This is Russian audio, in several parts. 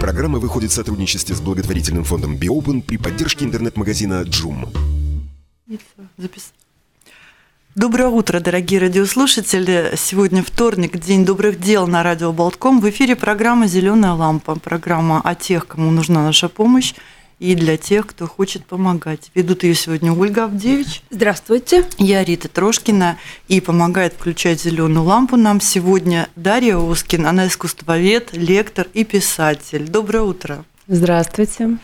Программа выходит в сотрудничестве с благотворительным фондом Биопен при поддержке интернет-магазина Джум. Доброе утро, дорогие радиослушатели. Сегодня вторник, день добрых дел на радио Болтком. В эфире программа «Зеленая лампа». Программа о тех, кому нужна наша помощь и для тех, кто хочет помогать. Ведут ее сегодня Ольга Авдевич. Здравствуйте. Я Рита Трошкина. И помогает включать зеленую лампу нам сегодня Дарья Оскин. Она искусствовед, лектор и писатель. Доброе утро. Здравствуйте.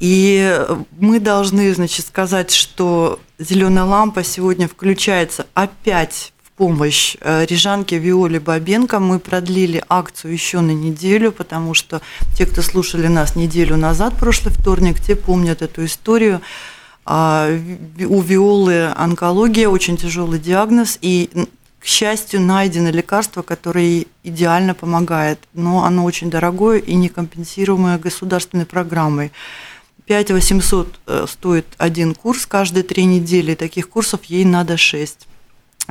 И мы должны, значит, сказать, что зеленая лампа сегодня включается опять помощь э, Рижанке Виоле Бабенко. Мы продлили акцию еще на неделю, потому что те, кто слушали нас неделю назад, прошлый вторник, те помнят эту историю. А, у Виолы онкология, очень тяжелый диагноз, и, к счастью, найдено лекарство, которое идеально помогает, но оно очень дорогое и некомпенсируемое государственной программой. 5 800 э, стоит один курс каждые три недели, таких курсов ей надо 6.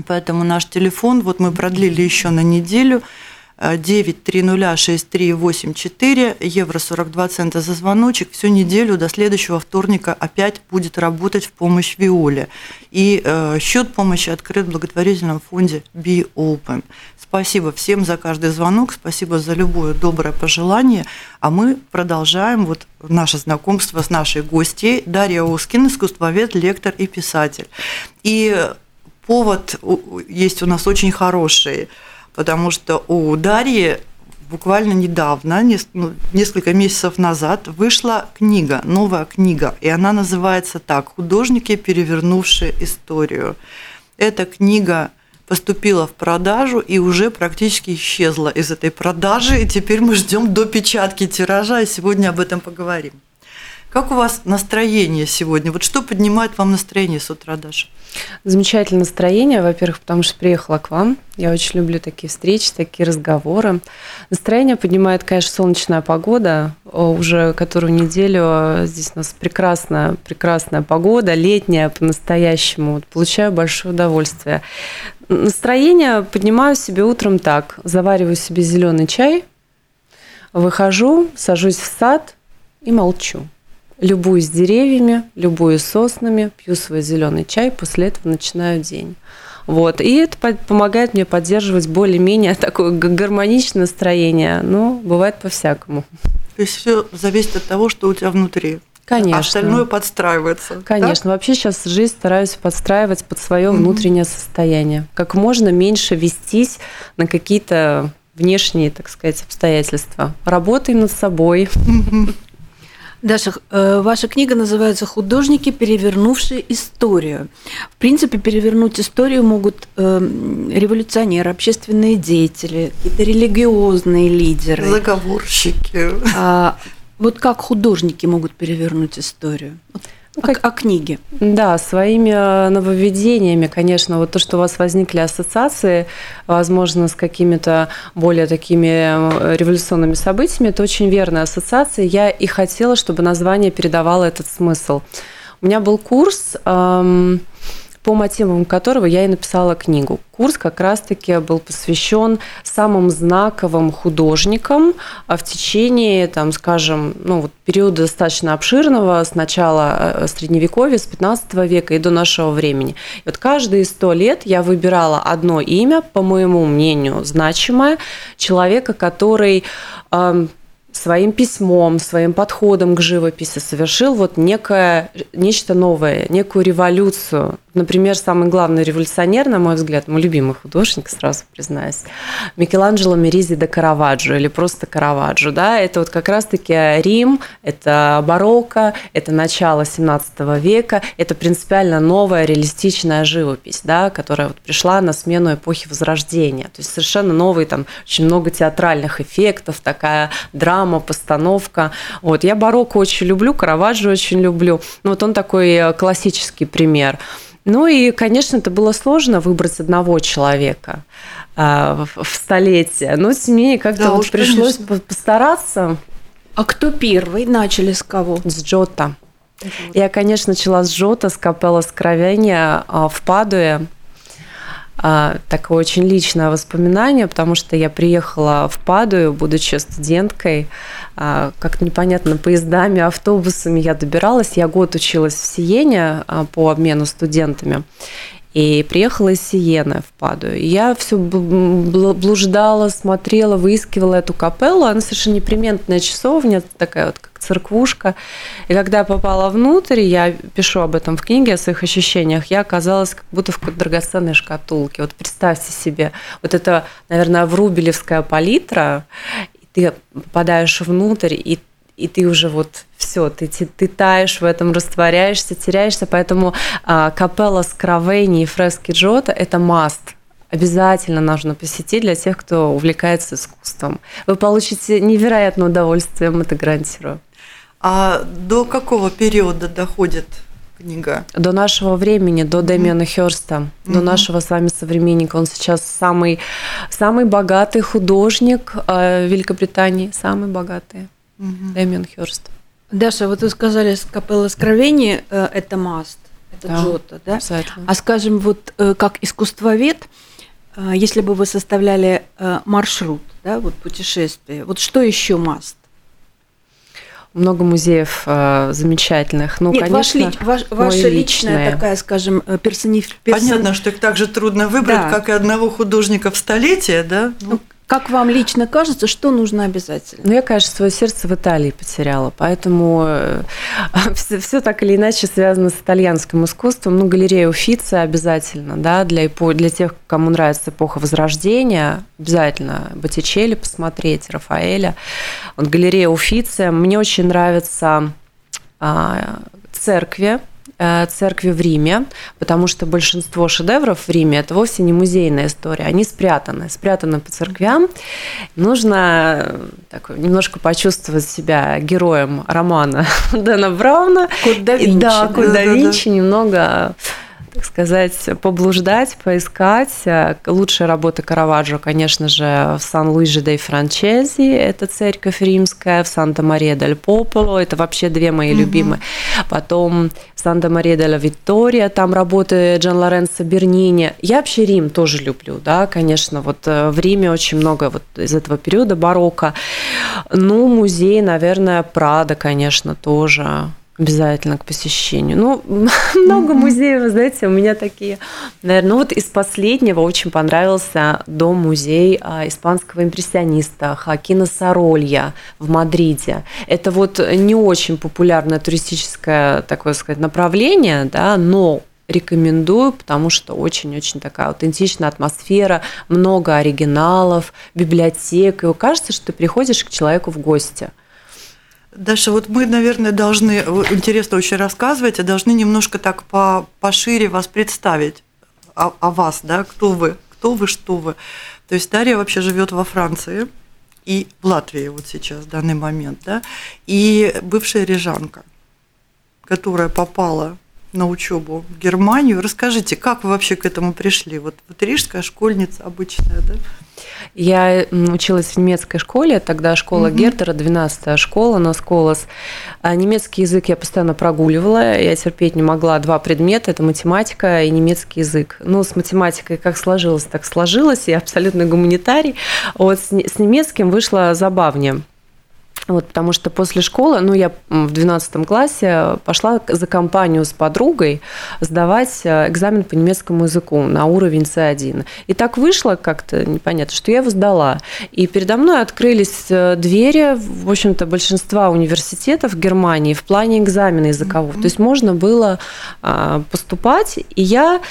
Поэтому наш телефон, вот мы продлили еще на неделю, 9306384, евро 42 цента за звоночек. Всю неделю до следующего вторника опять будет работать в помощь Виоле. И э, счет помощи открыт в благотворительном фонде Be Open. Спасибо всем за каждый звонок, спасибо за любое доброе пожелание. А мы продолжаем вот наше знакомство с нашей гостьей Дарья Ускин, искусствовед, лектор и писатель. И повод есть у нас очень хороший, потому что у Дарьи буквально недавно, ну, несколько месяцев назад, вышла книга, новая книга, и она называется так «Художники, перевернувшие историю». Эта книга поступила в продажу и уже практически исчезла из этой продажи, и теперь мы ждем до печатки тиража, и сегодня об этом поговорим. Как у вас настроение сегодня? Вот что поднимает вам настроение с утра, Даша? Замечательное настроение, во-первых, потому что приехала к вам. Я очень люблю такие встречи, такие разговоры. Настроение поднимает, конечно, солнечная погода. Уже которую неделю здесь у нас прекрасная, прекрасная погода, летняя по-настоящему. Вот получаю большое удовольствие. Настроение поднимаю себе утром так. Завариваю себе зеленый чай, выхожу, сажусь в сад и молчу любуюсь деревьями, любуюсь соснами, пью свой зеленый чай, после этого начинаю день. Вот. И это помогает мне поддерживать более-менее такое гармоничное настроение. Но бывает по-всякому. То есть все зависит от того, что у тебя внутри. Конечно. А остальное подстраивается. Конечно. Да? Вообще сейчас жизнь стараюсь подстраивать под свое mm-hmm. внутреннее состояние. Как можно меньше вестись на какие-то внешние, так сказать, обстоятельства. Работаем над собой. Mm-hmm. Даша, э, ваша книга называется «Художники, перевернувшие историю». В принципе, перевернуть историю могут э, революционеры, общественные деятели, какие-то религиозные лидеры. Заговорщики. А, вот как художники могут перевернуть историю? Как... О, о книге. Да, своими э, нововведениями, конечно, вот то, что у вас возникли ассоциации, возможно, с какими-то более такими э, революционными событиями, это очень верная ассоциация. Я и хотела, чтобы название передавало этот смысл. У меня был курс эм, по мотивам которого я и написала книгу. Курс как раз-таки был посвящен самым знаковым художникам а в течение, там, скажем, ну, вот периода достаточно обширного, с начала э, Средневековья, с 15 века и до нашего времени. И вот каждые сто лет я выбирала одно имя, по моему мнению, значимое, человека, который эм, своим письмом, своим подходом к живописи совершил вот некое, нечто новое, некую революцию Например, самый главный революционер, на мой взгляд, мой любимый художник, сразу признаюсь, Микеланджело Меризи де Караваджо или просто Караваджо. Да? Это вот как раз-таки Рим, это барокко, это начало 17 века, это принципиально новая реалистичная живопись, да, которая вот пришла на смену эпохи Возрождения. То есть совершенно новый, там очень много театральных эффектов, такая драма драма, постановка. Вот. Я барокко очень люблю, Караваджо очень люблю. Ну, вот он такой э, классический пример. Ну и, конечно, это было сложно выбрать одного человека э, в, столетие. Но, тем не менее, как-то Да вот уж, пришлось конечно. по- постараться. А кто первый? Начали с кого? С Джота. Я, конечно, начала с Джота, с капелла Скровения а, в Падуе. А, Такое очень личное воспоминание, потому что я приехала в Падую, будучи студенткой, а, как-то непонятно, поездами, автобусами я добиралась. Я год училась в Сиене а, по обмену студентами. И приехала из Сиены в Падую. Я все блуждала, смотрела, выискивала эту капеллу. Она совершенно неприметная часовня, такая вот церквушка. И когда я попала внутрь, я пишу об этом в книге, о своих ощущениях, я оказалась как будто в какой-то драгоценной шкатулке. Вот представьте себе, вот это, наверное, врубелевская палитра, ты попадаешь внутрь, и и ты уже вот все, ты, ты, ты таешь в этом, растворяешься, теряешься, поэтому а, капелла Скровени и фрески Джота – это маст. Обязательно нужно посетить для тех, кто увлекается искусством. Вы получите невероятное удовольствие, вам это гарантирую. А до какого периода доходит книга? До нашего времени, до Дэмиана Хёрста, до Мгм. нашего с вами современника. Он сейчас самый, самый богатый художник э, Великобритании, самый богатый. Дэмиан Хёрст. Даша, вот вы сказали, с капелла Скровени э, это маст, это Да, Джота, да? обязательно. А скажем, вот э, как искусствовед, э, если бы вы составляли э, маршрут, да, вот путешествие, вот что еще маст? Много музеев э, замечательных. Ну, Нет, конечно, ваш ли- ваш- ваша личная личное. такая, скажем, э, персониф... персон- Понятно, что их так же трудно выбрать, Да. как и одного художника в столетие, да? Ну, Как вам лично кажется, что нужно обязательно? Ну, я, конечно, свое сердце в Италии потеряла, поэтому все, так или иначе связано с итальянским искусством. Ну, галерея Уфицы обязательно, да, для, для тех, кому нравится эпоха Возрождения, обязательно Боттичелли посмотреть, Рафаэля. Вот галерея Уфицы. Мне очень нравятся а, церкви, э, церкви в Риме, потому что большинство шедевров в Риме это вовсе не музейная история, они спрятаны, спрятаны по церквям. Нужно э, так, немножко почувствовать себя героем романа Дэна Брауна. Код да Винчи. Да, Код да Да-да-да. Винчи, немного так сказать, поблуждать, поискать. Э, Лучшая работа Караваджо, конечно же, в Сан-Луиже де Франчези, это церковь римская, в Санта-Мария-дель-Пополо, это вообще две мои любимые. Потом Санта-Мария-дель Виттория, там работы Джан Лоренцо Бернини. Я вообще Рим тоже люблю, да, конечно, вот э, в Риме очень много вот из этого периода барокко. Ну, музей, наверное, Прада, конечно, тоже обязательно к посещению. Ну, много музеев, вы знаете, у меня такие, наверное, ну вот из последнего очень понравился дом-музей а, испанского импрессиониста Хакина Саролья в Мадриде. Это вот не очень популярное туристическое, такое сказать, направление, да, но рекомендую, потому что очень-очень такая аутентичная атмосфера, много оригиналов, библиотек, и кажется, что ты приходишь к человеку в гости. Даша, вот мы, наверное, должны, интересно очень рассказываете, должны немножко так по, пошире вас представить, о, о вас, да, кто вы, кто вы, что вы. То есть Дарья вообще живет во Франции и в Латвии вот сейчас, в данный момент, да, и бывшая рижанка, которая попала на учебу в Германию. Расскажите, как вы вообще к этому пришли? Вот, вот рижская школьница обычная, да? Я училась в немецкой школе, тогда школа Мгм. Гертера, 12 школа, на Сколос. А немецкий язык я постоянно прогуливала, я терпеть не могла два предмета, это математика и немецкий язык. Ну, с математикой как сложилось, так сложилось, я абсолютно гуманитарий. Вот с немецким вышло забавнее. Вот, потому что после школы, ну, я в 12 классе пошла за компанию с подругой сдавать э, экзамен по немецкому языку на уровень C1. И так вышло как-то непонятно, что я его сдала. И передо мной открылись э, двери, в общем-то, большинства университетов Германии в плане экзамена языкового. То есть можно было а, поступать, и я...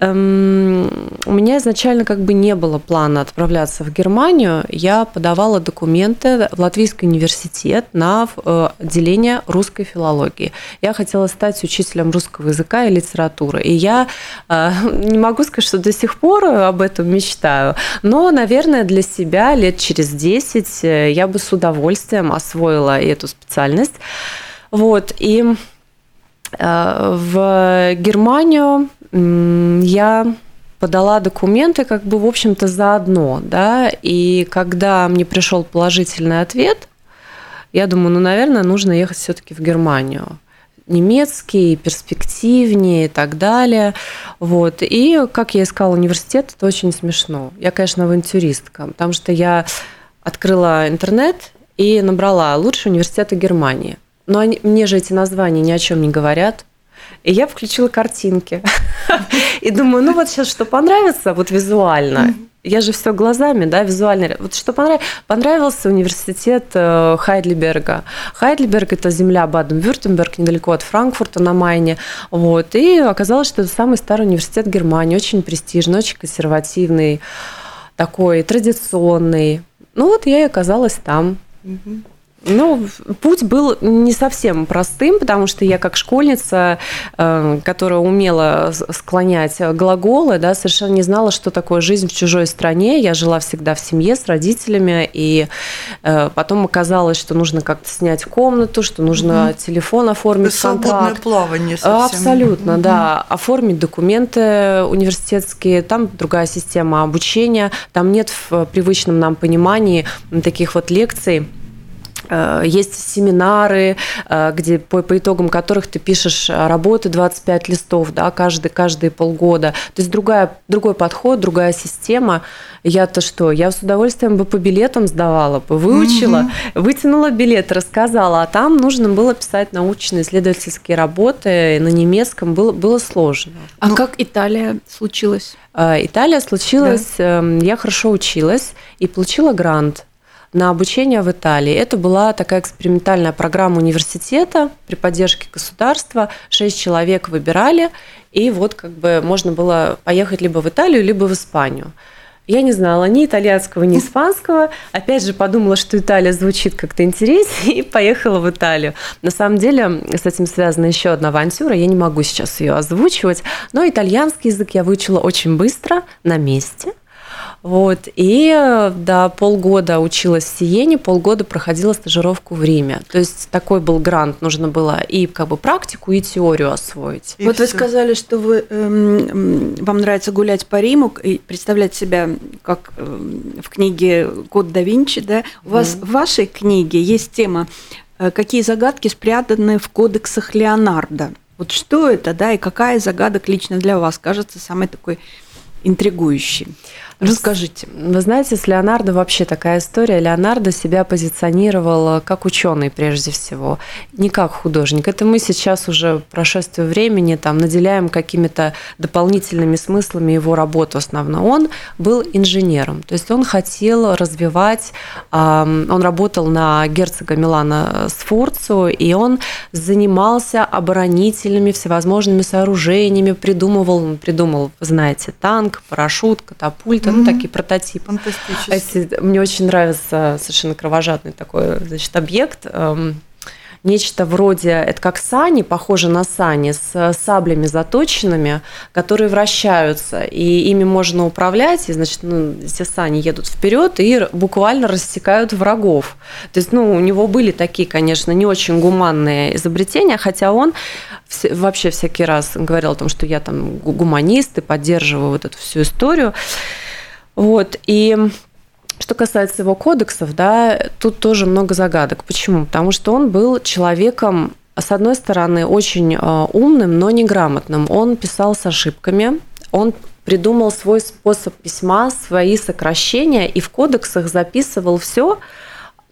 эм, у меня изначально как бы не было плана отправляться в Германию. Я подавала документы в Латвийский университет университет на э, отделение русской филологии. Я хотела стать учителем русского языка и литературы. И я э, не могу сказать, что до сих пор об этом мечтаю, но, наверное, для себя лет через 10 я бы с удовольствием освоила эту специальность. Вот, и в Германию я подала документы как бы, в общем-то, заодно, да, и когда мне пришел положительный ответ, я думаю, ну, наверное, нужно ехать все-таки в Германию немецкий, перспективнее и так далее. Вот. И, как я искала университет, это очень смешно. Я, конечно, авантюристка, потому что я открыла интернет и набрала лучшие университеты Германии. Но они, мне же эти названия ни о чем не говорят. И я включила картинки. И думаю, ну вот сейчас что понравится, вот визуально. Я же все глазами, да, визуально. Вот что понравилось? Понравился университет э, Хайдлиберга. Хайдлиберг – это земля Баден-Вюртемберг, недалеко от Франкфурта на Майне. Вот. И оказалось, что это самый старый университет Германии, очень престижный, очень консервативный, такой традиционный. Ну вот я и оказалась там. Ну, путь был не совсем простым, потому что я как школьница, э, которая умела склонять глаголы, да, совершенно не знала, что такое жизнь в чужой стране. Я жила всегда в семье с родителями, и э, потом оказалось, что нужно как-то снять комнату, что нужно угу. телефон оформить, Свободное контракт. плавание совсем. Абсолютно, угу. да. Оформить документы университетские, там другая система обучения, там нет в привычном нам понимании таких вот лекций, Э, есть семинары, э, где по, по итогам которых ты пишешь работы 25 листов, да, каждый, каждые полгода. То есть другая, другой подход, другая система. Я-то что? Я с удовольствием бы по билетам сдавала, бы выучила, угу. вытянула билет, рассказала, а там нужно было писать научные исследовательские работы на немецком, было, было сложно. А ну, как Италия случилась? Э, Италия случилась, да. Эм, я хорошо училась и получила грант на обучение в Италии. Это была такая экспериментальная программа университета при поддержке государства. Шесть человек выбирали, и вот как бы можно было поехать либо в Италию, либо в Испанию. Я не знала ни итальянского, ни испанского. Опять же, подумала, что Италия звучит как-то интереснее, и поехала в Италию. На самом деле, с этим связана еще одна авантюра. Я не могу сейчас ее озвучивать, но итальянский язык я выучила очень быстро, на месте – вот. И да, полгода училась в Сиене, полгода проходила стажировку в Риме. То есть такой был грант, нужно было и как бы практику, и теорию освоить. И вот все. вы сказали, что вы, эм, вам нравится гулять по Риму и представлять себя как эм, в книге «Код да Винчи». Да? У mm. вас в вашей книге есть тема э, «Какие загадки спрятаны в кодексах Леонардо». Вот что это, да, и какая загадок лично для вас кажется самой такой интригующей? Расскажите. Вы знаете, с Леонардо вообще такая история. Леонардо себя позиционировал как ученый прежде всего, не как художник. Это мы сейчас уже прошествие времени там наделяем какими-то дополнительными смыслами его работу основно. Он был инженером, то есть он хотел развивать, он работал на герцога Милана Сфорцу, и он занимался оборонительными всевозможными сооружениями, придумывал, придумал, знаете, танк, парашют, катапульт, это, ну, такие прототипы. Эти, мне очень нравится совершенно кровожадный такой, значит, объект. Эм, нечто вроде, это как сани, похоже на сани, с саблями заточенными, которые вращаются, и ими можно управлять, и, значит, ну, эти сани едут вперед и буквально рассекают врагов. То есть, ну, у него были такие, конечно, не очень гуманные изобретения, хотя он вообще всякий раз говорил о том, что я там гуманист и поддерживаю вот эту всю историю. Вот, и что касается его кодексов, да, тут тоже много загадок. Почему? Потому что он был человеком, с одной стороны, очень а, умным, но неграмотным. Он писал с ошибками, он придумал свой способ письма, свои сокращения, и в кодексах записывал все,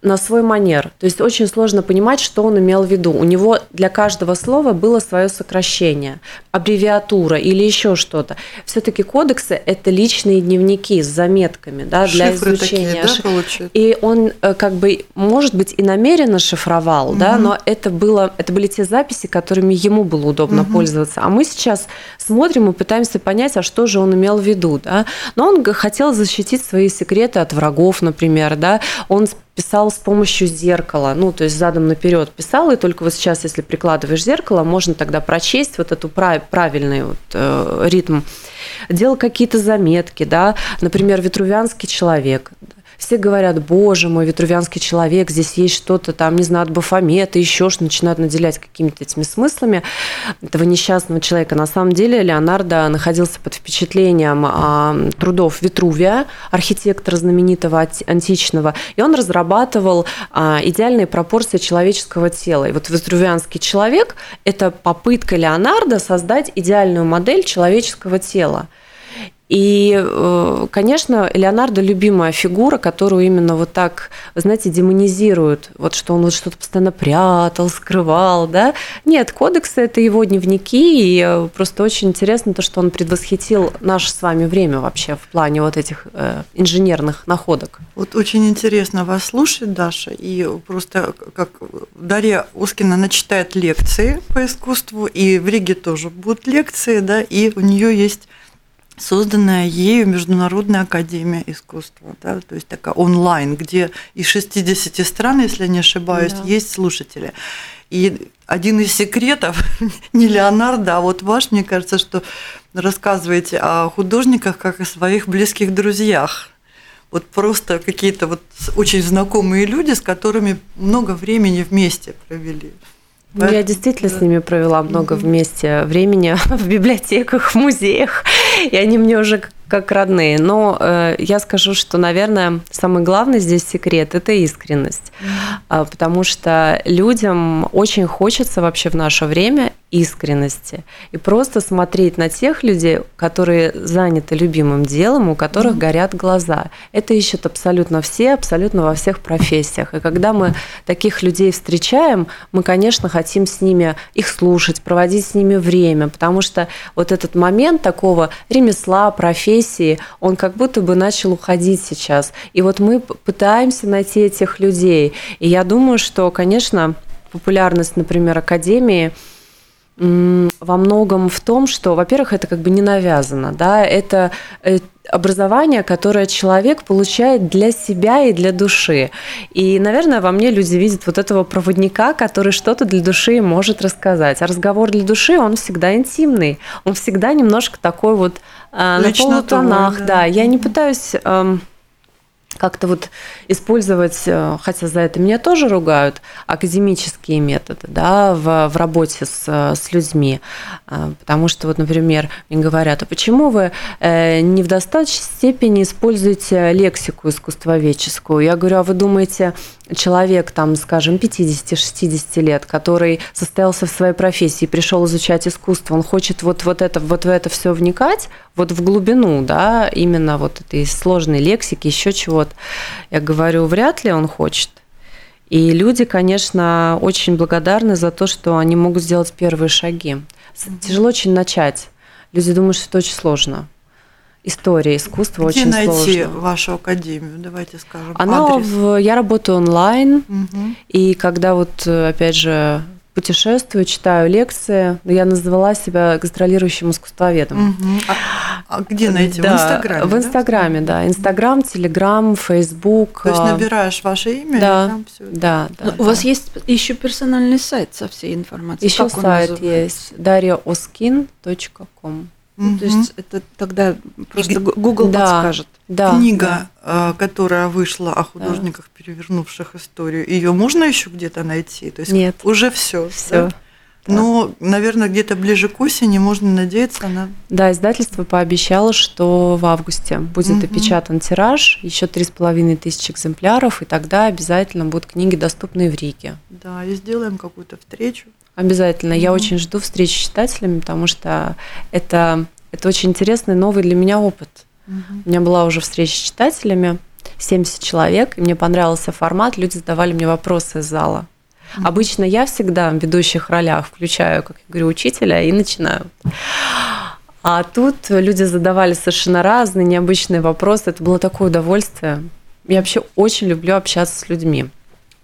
на свой манер. То есть очень сложно понимать, что он имел в виду. У него для каждого слова было свое сокращение, аббревиатура или еще что-то. Все-таки кодексы – это личные дневники с заметками да, для Шифры изучения. Такие, да, и он э, как бы, может быть, и намеренно шифровал, угу. да, но это, было, это были те записи, которыми ему было удобно угу. пользоваться. А мы сейчас смотрим и пытаемся понять, а что же он имел в виду. Да? Но он хотел защитить свои секреты от врагов, например. Да? Он писал с помощью зеркала, ну, то есть задом наперед писал, и только вот сейчас, если прикладываешь зеркало, можно тогда прочесть вот эту правильный вот, э, ритм. Делал какие-то заметки, да, например, «Витрувянский человек», все говорят, боже мой, витрувянский человек, здесь есть что-то там, не знаю, от Бафомета, еще что начинают наделять какими-то этими смыслами этого несчастного человека. На самом деле Леонардо находился под впечатлением а, трудов Витрувия, архитектора знаменитого античного, и он разрабатывал а, идеальные пропорции человеческого тела. И вот витрувианский человек – это попытка Леонардо создать идеальную модель человеческого тела. И, э, конечно, Леонардо любимая фигура, которую именно вот так, знаете, демонизируют, вот что он вот что-то постоянно прятал, скрывал, да. Нет, кодексы – это его дневники, и э, просто очень интересно то, что он предвосхитил наше с вами время вообще в плане вот этих э, инженерных находок. Вот очень интересно вас слушать, Даша, и просто как Дарья Ускина, она читает лекции по искусству, и в Риге тоже будут лекции, да, и у нее есть созданная ею Международная академия искусства, да, то есть такая онлайн, где из 60 стран, если не ошибаюсь, да. есть слушатели. И один из секретов, не Леонардо, а вот ваш, мне кажется, что рассказываете о художниках как о своих близких друзьях. Вот просто какие-то вот очень знакомые люди, с которыми много времени вместе провели. Ну, я действительно да. с ними провела много вместе времени в библиотеках, в музеях, и они мне уже как родные. Но э, я скажу, что, наверное, самый главный здесь секрет – это искренность. Mm-hmm. Потому что людям очень хочется вообще в наше время искренности. И просто смотреть на тех людей, которые заняты любимым делом, у которых mm-hmm. горят глаза. Это ищут абсолютно все, абсолютно во всех профессиях. И когда мы таких людей встречаем, мы, конечно, хотим с ними их слушать, проводить с ними время, потому что вот этот момент такого ремесла, профессии, он как будто бы начал уходить сейчас. И вот мы пытаемся найти этих людей. И я думаю, что, конечно, популярность, например, Академии – во многом в том, что, во-первых, это как бы не навязано, да, это э, образование, которое человек получает для себя и для души. И, наверное, во мне люди видят вот этого проводника, который что-то для души может рассказать. А разговор для души, он всегда интимный, он всегда немножко такой вот э, на полутонах, да. да. Я не пытаюсь... Э, как-то вот использовать, э, хотя за это меня тоже ругают, академические методы да, в, в работе с, с людьми. Э, потому что, вот, например, мне говорят, а почему вы э, не в достаточной степени используете лексику искусствоведческую? Я говорю, а вы думаете, человек, там, скажем, 50-60 лет, который состоялся в своей профессии, пришел изучать искусство, он хочет вот, вот, это, вот в это все вникать, вот в глубину, да, именно вот этой сложной лексики, еще чего-то. Я говорю, вряд ли он хочет. И люди, конечно, очень благодарны за то, что они могут сделать первые шаги. Тяжело очень начать. Люди думают, что это очень сложно история искусства Где очень найти сложно. вашу академию? Давайте скажем. Она адрес. В, я работаю онлайн, угу. и когда вот опять же путешествую, читаю лекции. Я назвала себя гастролирующим искусствоведом. Угу. А, а где найти? Да, в Инстаграме? В Инстаграме, да. да. Инстаграм, Телеграм, Фейсбук. То есть а. набираешь ваше имя? Да, и там все да, да, да. У вас есть еще персональный сайт со всей информацией? Еще как сайт есть. дарьяоскин.ком. Ну, то есть это тогда просто Google да, подскажет. Да, Книга, да. которая вышла о художниках, да. перевернувших историю, ее можно еще где-то найти? То есть Нет. Уже все. Все. Да? Но, наверное, где-то ближе к осени можно надеяться на. Да, издательство пообещало, что в августе будет угу. опечатан тираж, еще три с половиной тысячи экземпляров, и тогда обязательно будут книги доступны в Риге. Да, и сделаем какую-то встречу. Обязательно. Mm-hmm. Я очень жду встречи с читателями, потому что это, это очень интересный новый для меня опыт. Mm-hmm. У меня была уже встреча с читателями, 70 человек, и мне понравился формат, люди задавали мне вопросы из зала. Mm-hmm. Обычно я всегда в ведущих ролях включаю, как я говорю, учителя и начинаю. А тут люди задавали совершенно разные, необычные вопросы. Это было такое удовольствие. Я вообще очень люблю общаться с людьми.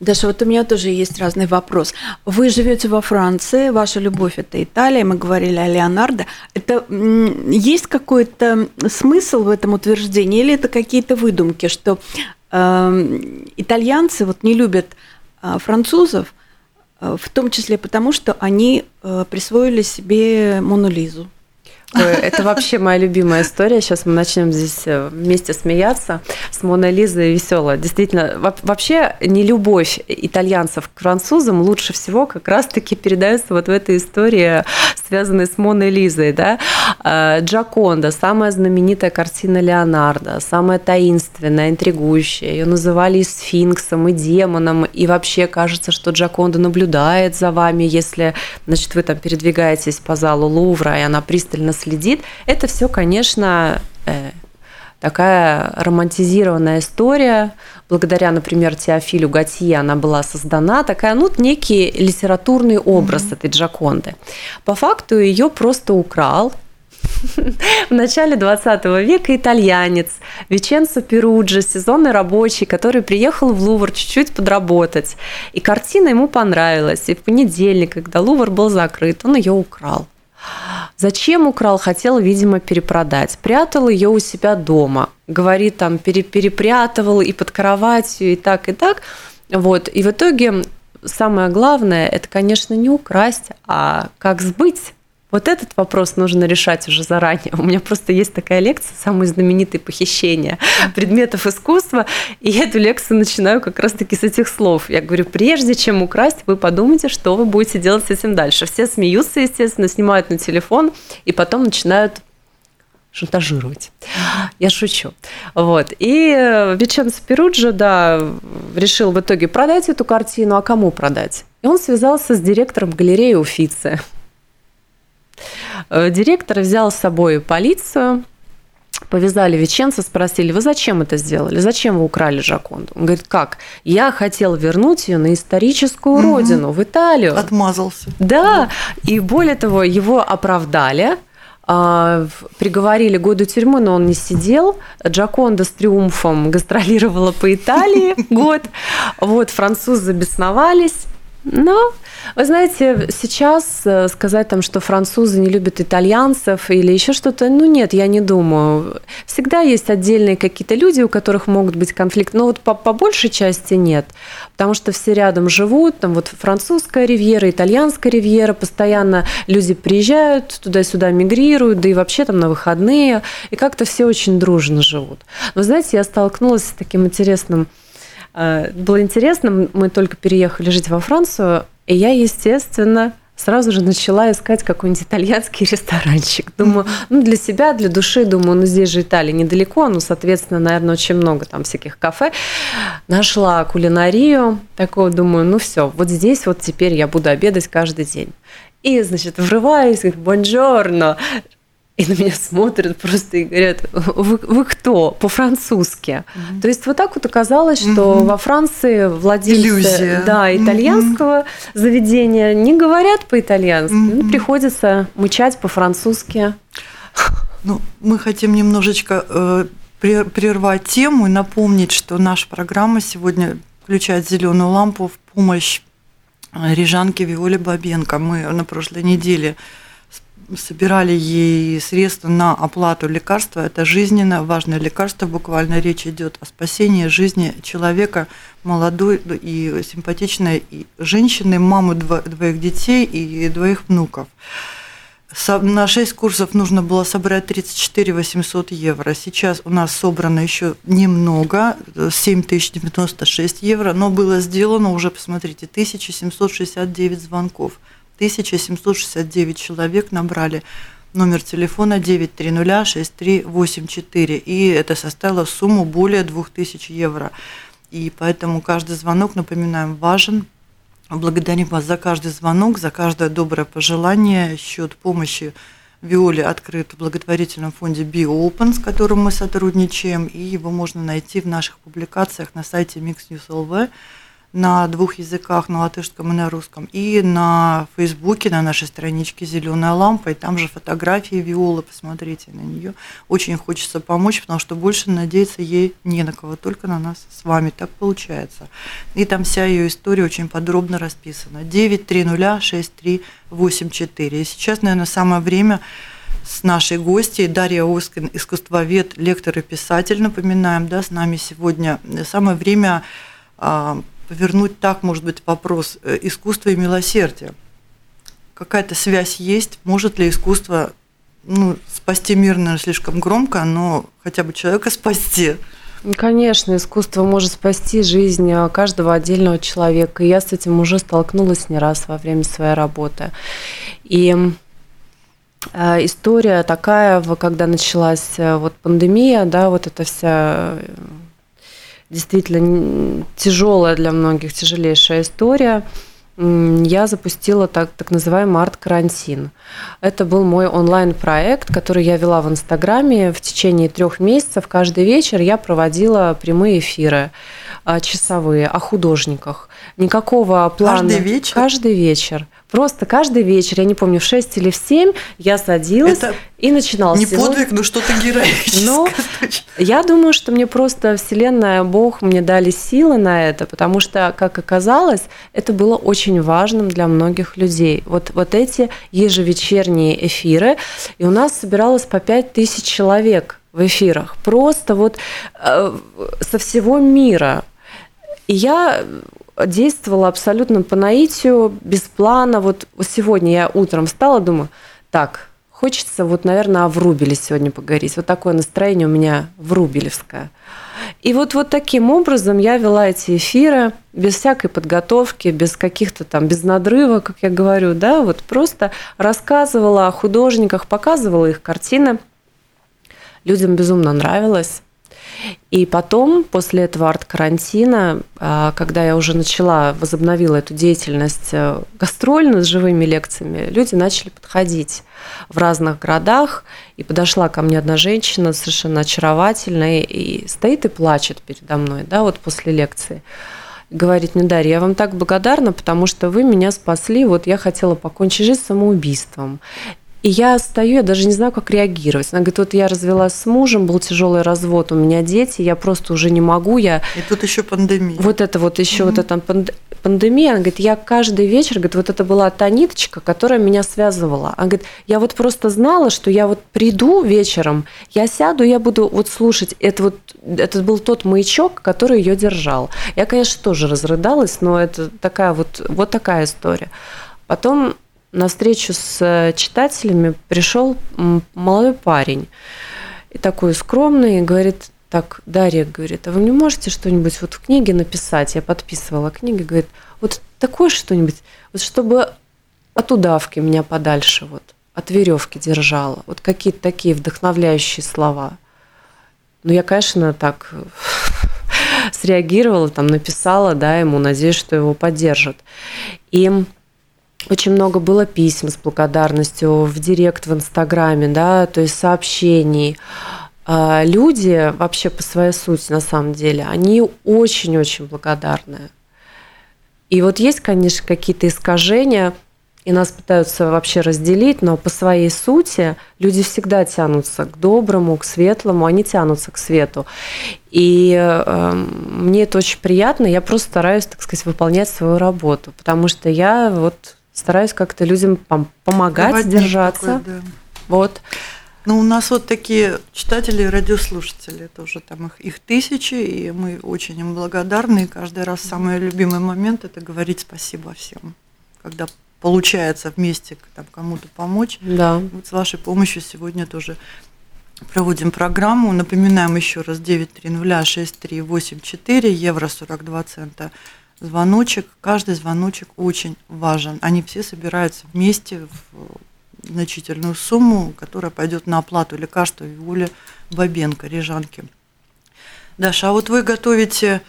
Даша, вот у меня тоже есть разный вопрос. Вы живете во Франции, ваша любовь это Италия, мы говорили о Леонардо. Это есть какой-то смысл в этом утверждении или это какие-то выдумки, что э, итальянцы вот не любят э, французов, э, в том числе потому, что они э, присвоили себе Мону Лизу? Это вообще моя любимая история. Сейчас мы начнем здесь э, вместе смеяться с Моной Лизой веселая. Действительно, вообще не любовь итальянцев к французам лучше всего как раз-таки передается вот в этой истории, связанной с Моной Лизой. Да? А, Джаконда, самая знаменитая картина Леонардо, самая таинственная, интригующая. Ее называли и сфинксом, и демоном, и вообще кажется, что Джаконда наблюдает за вами, если значит, вы там передвигаетесь по залу Лувра, и она пристально следит. Это все, конечно, э, такая романтизированная история. Благодаря, например, Теофилю Готье она была создана. Такая, ну, некий литературный образ mm-hmm. этой Джаконды. По факту ее просто украл в начале 20 века итальянец Веченцо Перуджи, сезонный рабочий, который приехал в Лувр чуть-чуть подработать. И картина ему понравилась. И в понедельник, когда Лувр был закрыт, он ее украл. Зачем украл? Хотел, видимо, перепродать. Прятал ее у себя дома. Говорит, там, пере перепрятывал и под кроватью, и так, и так. Вот. И в итоге самое главное, это, конечно, не украсть, а как сбыть вот этот вопрос нужно решать уже заранее. У меня просто есть такая лекция, самые знаменитые похищения предметов искусства, и я эту лекцию начинаю как раз-таки с этих слов. Я говорю, прежде чем украсть, вы подумайте, что вы будете делать с этим дальше. Все смеются, естественно, снимают на телефон, и потом начинают шантажировать. Я шучу. Вот. И э, Веченцо Перуджи, да, решил в итоге продать эту картину, а кому продать? И он связался с директором галереи Уфицы. Э, директор взял с собой полицию, повязали Веченца, спросили, вы зачем это сделали? Зачем вы украли Жаконду? Он говорит, как? Я хотел вернуть ее на историческую угу. родину, в Италию. Отмазался. Да, и более того, его оправдали, а, приговорили году тюрьмы, но он не сидел. Джаконда с триумфом гастролировала по Италии год. Вот, французы бесновались. Но, вы знаете, сейчас э, сказать там, что французы не любят итальянцев или еще что-то, ну нет, я не думаю. Всегда есть отдельные какие-то люди, у которых могут быть конфликты, но вот по, по большей части нет, потому что все рядом живут, там вот французская ривьера, итальянская ривьера, постоянно люди приезжают, туда-сюда мигрируют, да и вообще там на выходные, и как-то все очень дружно живут. Но, знаете, я столкнулась с таким интересным Э, было интересно, мы только переехали жить во Францию, и я, естественно, сразу же начала искать какой-нибудь итальянский ресторанчик. Думаю, ну для себя, для души, думаю, ну здесь же Италия недалеко, ну, соответственно, наверное, очень много там всяких кафе. Нашла кулинарию, такую, думаю, ну все, вот здесь вот теперь я буду обедать каждый день. И, значит, врываюсь, говорю, бонжорно, и на меня смотрят просто и говорят, вы, вы кто? По-французски. Mm-hmm. То есть вот так вот оказалось, что mm-hmm. во Франции владельцы Иллюзия. да, итальянского mm-hmm. заведения не говорят по-итальянски, mm-hmm. приходится мычать по-французски. Ну, мы хотим немножечко э, прервать тему и напомнить, что наша программа сегодня включает зеленую лампу в помощь э, рижанке Виоле Бабенко. Мы на прошлой неделе собирали ей средства на оплату лекарства. Это жизненно важное лекарство. Буквально речь идет о спасении жизни человека, молодой и симпатичной женщины, мамы двоих детей и двоих внуков. На 6 курсов нужно было собрать 34 800 евро. Сейчас у нас собрано еще немного, 7096 евро, но было сделано уже, посмотрите, 1769 звонков – 1769 человек набрали номер телефона 9306384, и это составило сумму более 2000 евро. И поэтому каждый звонок, напоминаем, важен. Благодарим вас за каждый звонок, за каждое доброе пожелание. Счет помощи Виоле открыт в благотворительном фонде BioOpen, с которым мы сотрудничаем, и его можно найти в наших публикациях на сайте Mix News LV на двух языках, на латышском и на русском, и на Фейсбуке, на нашей страничке «Зеленая лампа», и там же фотографии Виолы, посмотрите на нее. Очень хочется помочь, потому что больше надеяться ей не на кого, только на нас с вами. Так получается. И там вся ее история очень подробно расписана. 9306384. И сейчас, наверное, самое время с нашей гостьей Дарья Оскин, искусствовед, лектор и писатель, напоминаем, да, с нами сегодня. Самое время а, повернуть так, может быть, вопрос э, искусства и милосердия. Какая-то связь есть? Может ли искусство ну, спасти мир, наверное, слишком громко, но хотя бы человека спасти? Конечно, искусство может спасти жизнь э, каждого отдельного человека. И я с этим уже столкнулась не раз во время своей работы. И э, история такая, когда началась вот пандемия, да, вот эта вся действительно тяжелая для многих, тяжелейшая история я запустила так, так называемый арт-карантин. Это был мой онлайн-проект, который я вела в Инстаграме. В течение трех месяцев каждый вечер я проводила прямые эфиры часовые о художниках. Никакого плана. Каждый вечер? Каждый вечер. Просто каждый вечер, я не помню, в 6 или в 7 я садилась Это и начинала. Не подвиг, но что-то героическое. Но я думаю, что мне просто Вселенная, Бог мне дали силы на это, потому что, как оказалось, это было очень важным для многих людей. Вот, вот эти ежевечерние эфиры, и у нас собиралось по 5 тысяч человек в эфирах. Просто вот э, со всего мира. И я действовала абсолютно по наитию, без плана. Вот сегодня я утром встала, думаю, так, хочется вот, наверное, о Врубеле сегодня поговорить. Вот такое настроение у меня врубелевское. И вот, вот таким образом я вела эти эфиры без всякой подготовки, без каких-то там, без надрыва, как я говорю, да, вот просто рассказывала о художниках, показывала их картины. Людям безумно нравилось. И потом, после этого арт-карантина, а, когда я уже начала, возобновила эту деятельность э, гастрольную с живыми лекциями, люди начали подходить в разных городах. И подошла ко мне одна женщина, совершенно очаровательная, и стоит и плачет передо мной, да, вот после лекции говорит мне, Дарья, я вам так благодарна, потому что вы меня спасли, вот я хотела покончить жизнь самоубийством. И я стою, я даже не знаю, как реагировать. Она говорит, вот я развелась с мужем, был тяжелый развод, у меня дети, я просто уже не могу, я... И тут еще пандемия. Вот это вот еще mm-hmm. вот эта пандемия, она говорит, я каждый вечер, говорит, вот это была та ниточка, которая меня связывала. Она говорит, я вот просто знала, что я вот приду вечером, я сяду, я буду вот слушать, это вот, это был тот маячок, который ее держал. Я, конечно, тоже разрыдалась, но это такая вот, вот такая история. Потом на встречу с э, читателями пришел молодой парень, и такой скромный, и говорит, так, Дарья говорит, а вы мне можете что-нибудь вот в книге написать? Я подписывала книги, говорит, вот такое что-нибудь, вот чтобы от удавки меня подальше вот, от веревки держала, вот какие-то такие вдохновляющие слова. Ну, я, конечно, так среагировала, там написала, да, ему, надеюсь, что его поддержат. И очень много было писем с благодарностью в директ в Инстаграме, да, то есть сообщений. А, люди вообще по своей сути, на самом деле, они очень-очень благодарны. И вот есть, конечно, какие-то искажения, и нас пытаются вообще разделить, но по своей сути люди всегда тянутся к доброму, к светлому, они тянутся к свету. И э, мне это очень приятно, я просто стараюсь, так сказать, выполнять свою работу, потому что я вот стараюсь как-то людям помогать Проводник держаться. Такой, да. Вот. Ну, у нас вот такие читатели и радиослушатели, тоже там их, их тысячи, и мы очень им благодарны. И каждый раз самый любимый момент – это говорить спасибо всем. Когда получается вместе там, кому-то помочь. Да. Вот с вашей помощью сегодня тоже проводим программу. Напоминаем еще раз 9306384, евро 42 цента звоночек, каждый звоночек очень важен. Они все собираются вместе в значительную сумму, которая пойдет на оплату лекарства Виоле Бабенко, Рижанки. Даша, а вот вы готовите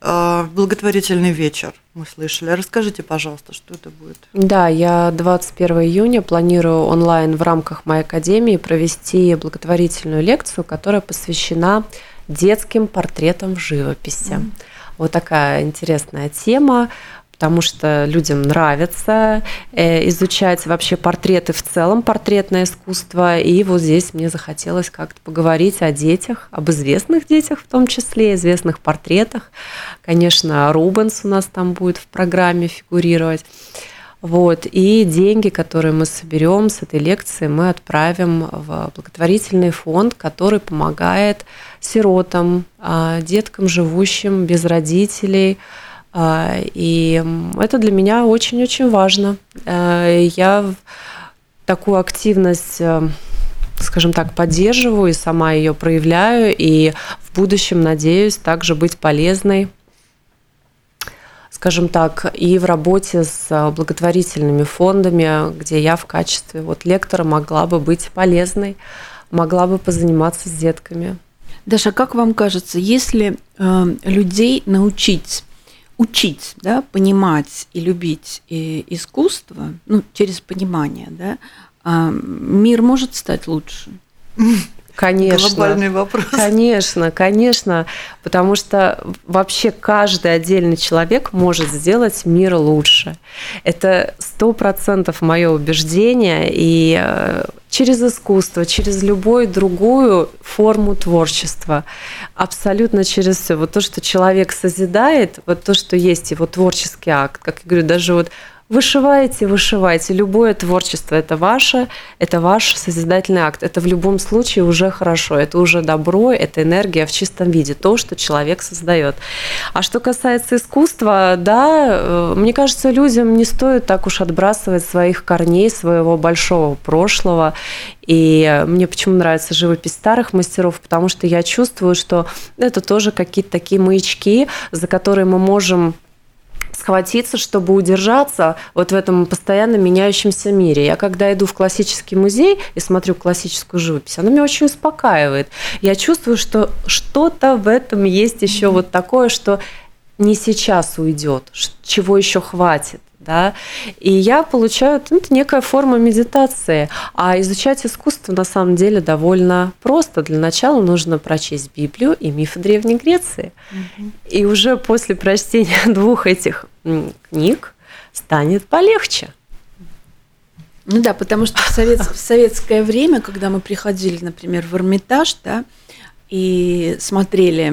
э, благотворительный вечер, мы слышали. Расскажите, пожалуйста, что это будет? Да, я 21 июня планирую онлайн в рамках моей академии провести благотворительную лекцию, которая посвящена детским портретам в живописи. Mm. Вот такая интересная тема потому что людям нравится э, изучать вообще портреты в целом, портретное искусство. И вот здесь мне захотелось как-то поговорить о детях, об известных детях в том числе, известных портретах. Конечно, Рубенс у нас там будет в программе фигурировать. Вот. И деньги, которые мы соберем с этой лекции, мы отправим в благотворительный фонд, который помогает сиротам, а, деткам, живущим без родителей, а, и это для меня очень-очень важно. Э, я такую активность э, скажем так, поддерживаю и сама ее проявляю, и в будущем надеюсь также быть полезной, скажем так, и в работе с благотворительными фондами, где я в качестве вот лектора могла бы быть полезной, могла бы позаниматься с детками. Даша, как вам кажется, если э, людей научить учить, да, понимать и любить и искусство, ну, через понимание, да, а, мир может стать лучше. Конечно. Глобальный вопрос. Конечно, конечно, потому что вообще каждый отдельный человек может сделать мир лучше. Это сто процентов мое убеждение, и э, через искусство, через любую другую форму творчества, абсолютно через все. Вот то, что человек созидает, вот то, что есть его творческий акт, как я говорю, даже вот Вышивайте, вышивайте. Любое творчество – это ваше, это ваш созидательный акт. Это в любом случае уже хорошо, это уже добро, это энергия в чистом виде, то, что человек создает. А что касается искусства, да, э, мне кажется, людям не стоит так уж отбрасывать своих корней, своего большого прошлого. И мне почему нравится живопись старых мастеров, потому что я чувствую, что это тоже какие-то такие маячки, за которые мы можем схватиться, чтобы удержаться вот в этом постоянно меняющемся мире. Я когда иду в классический музей и смотрю классическую живопись, она меня очень успокаивает. Я чувствую, что что-то в этом есть еще вот такое, что не сейчас уйдет, чего еще хватит да, и я получаю, ну, это некая форма медитации, а изучать искусство на самом деле довольно просто. Для начала нужно прочесть Библию и мифы Древней Греции. Угу. И уже после прочтения двух этих книг станет полегче. Ну да, потому что в, совет, в советское время, когда мы приходили, например, в Эрмитаж, да, и смотрели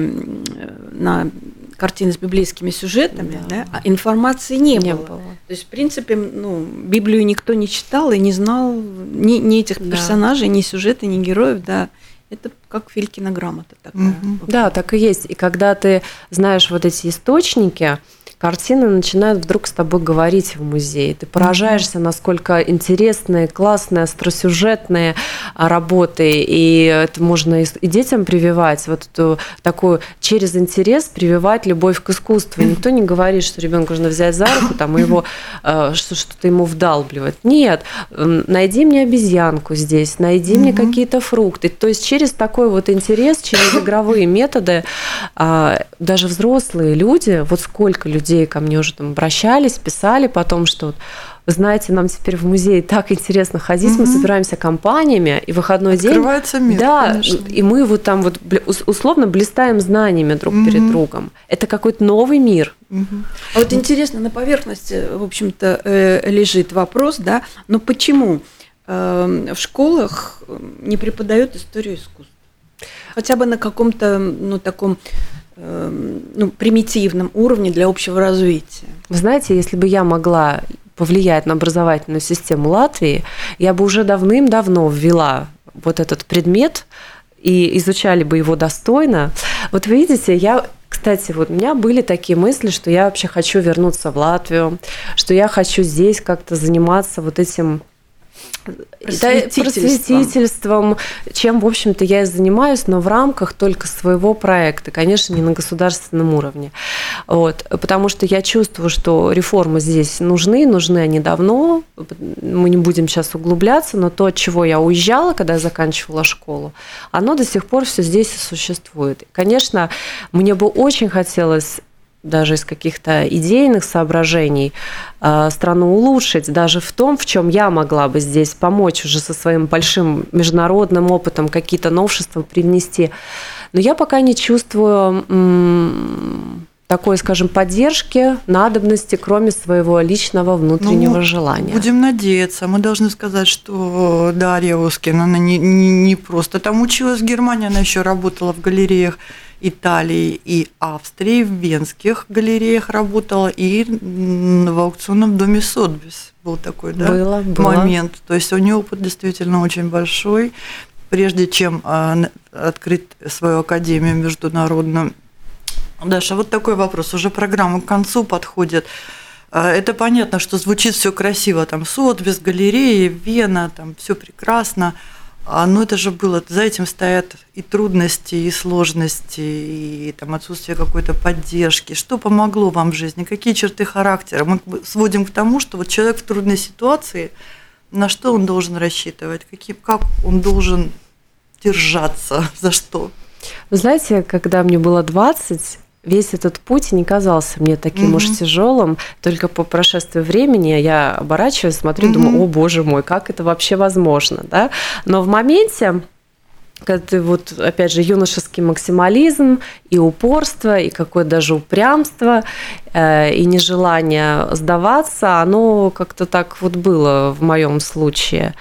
на картины с библейскими сюжетами, да. Да, а информации не, не было. было. То есть, в принципе, ну, Библию никто не читал и не знал ни, ни этих да. персонажей, ни сюжета, ни героев, да. Это как Филькина грамота такая. Угу. Да, так и есть. И когда ты знаешь вот эти источники, картины начинают вдруг с тобой говорить в музее. Ты поражаешься, насколько интересные, классные, остросюжетные а, работы. И это можно и детям прививать, вот эту такую через интерес прививать любовь к искусству. Никто не говорит, что ребенка нужно взять за руку там, его а, что-то ему вдалбливать. Нет, найди мне обезьянку здесь, найди мне какие-то фрукты. То есть через такой вот интерес, через игровые методы а, даже взрослые люди, вот сколько людей людей ко мне уже там обращались, писали потом, что вы знаете, нам теперь в музее так интересно ходить, угу. мы собираемся компаниями, и выходной Открывается день... мир, Да, конечно. и мы вот там вот условно блистаем знаниями друг угу. перед другом. Это какой-то новый мир. Угу. А вот интересно, на поверхности, в общем-то, э, лежит вопрос, да, но почему эм, в школах не преподают историю искусства? Хотя бы на каком-то, ну, таком Эм, ну, примитивном уровне для общего развития. Вы знаете, если бы я могла повлиять на образовательную систему Латвии, я бы уже давным-давно ввела вот этот предмет и изучали бы его достойно. Вот видите, я кстати, вот у меня были такие мысли, что я вообще хочу вернуться в Латвию, что я хочу здесь как-то заниматься вот этим просветительством. просветительством, чем, в общем-то, я и занимаюсь, но в рамках только своего проекта, конечно, не на государственном уровне. Вот, потому что я чувствую, что реформы здесь нужны, нужны они давно, мы не будем сейчас углубляться, но то, от чего я уезжала, когда я заканчивала школу, оно до сих пор все здесь и существует. Конечно, мне бы очень хотелось даже из каких-то идейных соображений э, страну улучшить, даже в том, в чем я могла бы здесь помочь уже со своим большим международным опытом какие-то новшества привнести. Но я пока не чувствую такой, скажем, поддержки, надобности, кроме своего личного внутреннего Ну, желания. Будем надеяться. Мы должны сказать, что Дарья Оскин, она не, не, не просто там училась в Германии, она еще работала в галереях Италии и Австрии, в венских галереях работала и в аукционном доме Сотбис был такой да, Было, было. момент. То есть у нее опыт действительно очень большой. Прежде чем а, открыть свою академию международную, Даша, вот такой вопрос. Уже программа к концу подходит. А, Это понятно, что звучит все красиво, там Сотбис, галереи, Вена, там все прекрасно. А, Но это же было, за этим стоят и трудности, и сложности, и там отсутствие какой-то поддержки. Что помогло вам в жизни? Какие черты характера? Мы сводим к тому, что вот человек в трудной ситуации, на что он должен рассчитывать? Какие, как он должен держаться? За что? Вы знаете, когда мне было 20, весь этот путь не казался мне таким Мгм. уж тяжелым. Только по прошествии времени я оборачиваюсь, смотрю, Мгм. думаю, о боже мой, как это вообще возможно, да? Но в моменте когда ты вот, опять же, юношеский максимализм и упорство, и какое-то даже упрямство, э, и нежелание сдаваться, оно как-то так вот было в моем случае.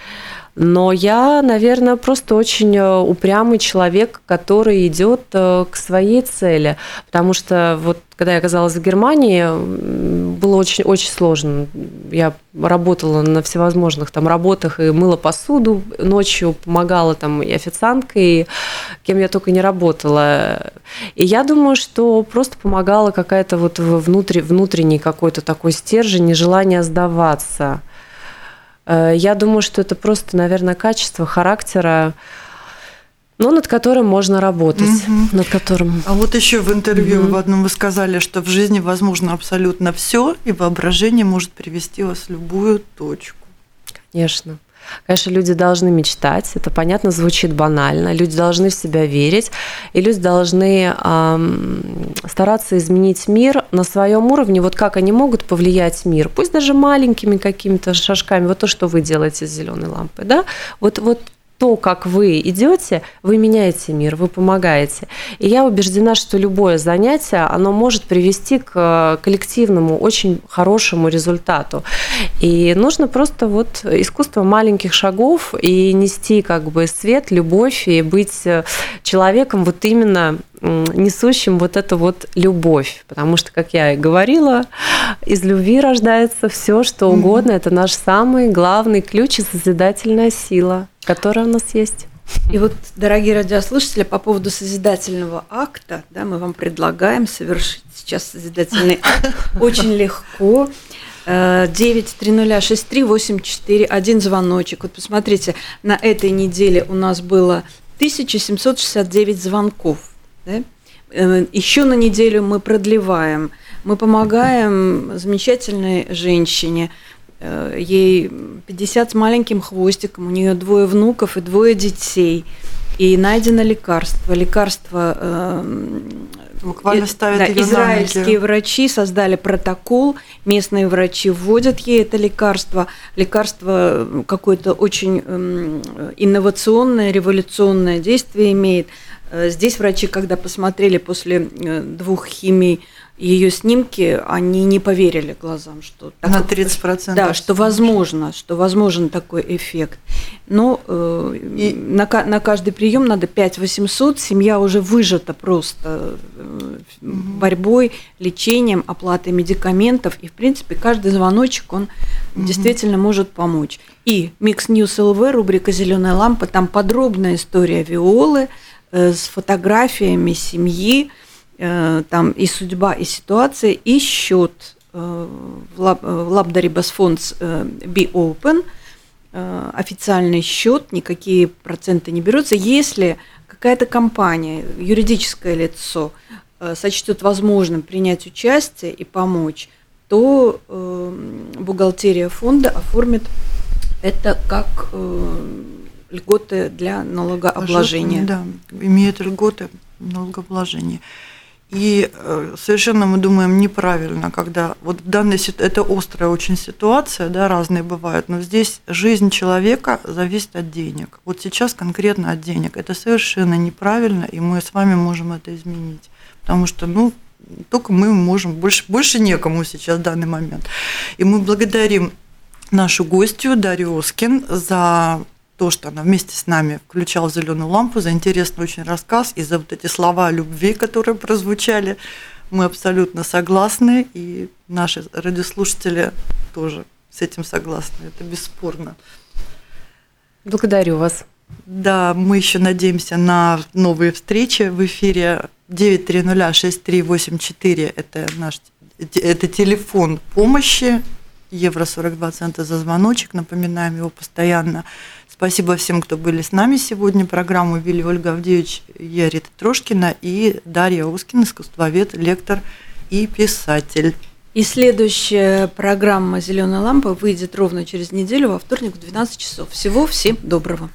Но я, наверное, просто очень э, упрямый человек, который идет э, к своей цели. Потому что вот когда я оказалась в Германии, было очень, очень сложно. Я работала на всевозможных там работах и мыла посуду ночью, помогала там и официанткой, и кем я только не работала. И я думаю, что просто помогала какая-то вот внутри, внутренний какой-то такой стержень, нежелание сдаваться. Э, Я думаю, что это просто, наверное, качество характера, но над которым можно работать, Мгм. над которым. А вот еще в интервью Мгм. в одном вы сказали, что в жизни возможно абсолютно все, и воображение может привести вас в любую точку. Конечно. Конечно, люди должны мечтать, это понятно, звучит банально. Люди должны в себя верить, и люди должны ам, стараться изменить мир на своем уровне. Вот как они могут повлиять мир, пусть даже маленькими какими-то шажками. Вот то, что вы делаете с зеленой лампой, да? Вот, вот то, как вы идете, вы меняете мир, вы помогаете. И я убеждена, что любое занятие, оно может привести к э, коллективному, очень хорошему результату. И нужно просто вот искусство маленьких шагов и нести как бы свет, любовь и быть э, человеком вот именно несущим вот эту вот любовь. Потому что, как я и говорила, из любви рождается все, что угодно. Это наш самый главный ключ и созидательная сила, которая у нас есть. И вот, дорогие радиослушатели, по поводу созидательного акта, да, мы вам предлагаем совершить сейчас созидательный акт очень легко. Э, 9306384, один звоночек. Вот посмотрите, на этой неделе у нас было 1769 звонков. да? Э, Еще на неделю мы продлеваем. Мы помогаем замечательной женщине, Э, ей 50 с маленьким хвостиком, у нее двое внуков и двое детей. И найдено лекарство. Лекарство эм, Буквально э, ставят да, израильские врачи создали протокол, местные врачи вводят ей это лекарство. Лекарство э, какое-то очень эм, инновационное, революционное действие имеет. Э, Здесь врачи, когда посмотрели после э, двух химий ее снимки, они не поверили глазам, что так На как- 30%. да, что возможно, что возможен такой эффект. Но э, И- на, на каждый прием надо 5 800, семья уже выжата просто э, борьбой, лечением, оплатой медикаментов. И, в принципе, каждый звоночек, он действительно может помочь. И Mix News LV, рубрика «Зеленая лампа», там подробная история Виолы э, с фотографиями семьи, э, там и судьба, и ситуация, и счет э, в э, в Лабдари Басфондс э, Be Open, э, официальный счет, никакие проценты не берутся. Если какая-то компания, юридическое лицо э, сочтет возможным принять участие и помочь, то э, бухгалтерия фонда оформит это как э, льготы для налогообложения. Да, имеют льготы налогообложения. И э, совершенно мы думаем неправильно, когда вот в данной это острая очень ситуация, да, разные бывают, но здесь жизнь человека зависит от денег. Вот сейчас конкретно от денег. Это совершенно неправильно, и мы с вами можем это изменить. Потому что, ну, только мы можем, больше, больше некому сейчас в данный момент. И мы благодарим нашу гостью Дарью Оскин за то, что она вместе с нами включала зеленую лампу, за интересный очень рассказ и за вот эти слова любви, которые прозвучали. Мы абсолютно согласны, и наши радиослушатели тоже с этим согласны. Это бесспорно. Благодарю вас. Да, мы еще надеемся на новые встречи в эфире 9306384. Это наш это телефон помощи. Евро 42 цента за звоночек. Напоминаем его постоянно. Спасибо всем, кто были с нами сегодня. Программу вели Ольга Авдеевич, я Рита Трошкина и Дарья Ускин, искусствовед, лектор и писатель. И следующая программа «Зеленая лампа» выйдет ровно через неделю во вторник в 12 часов. Всего всем доброго.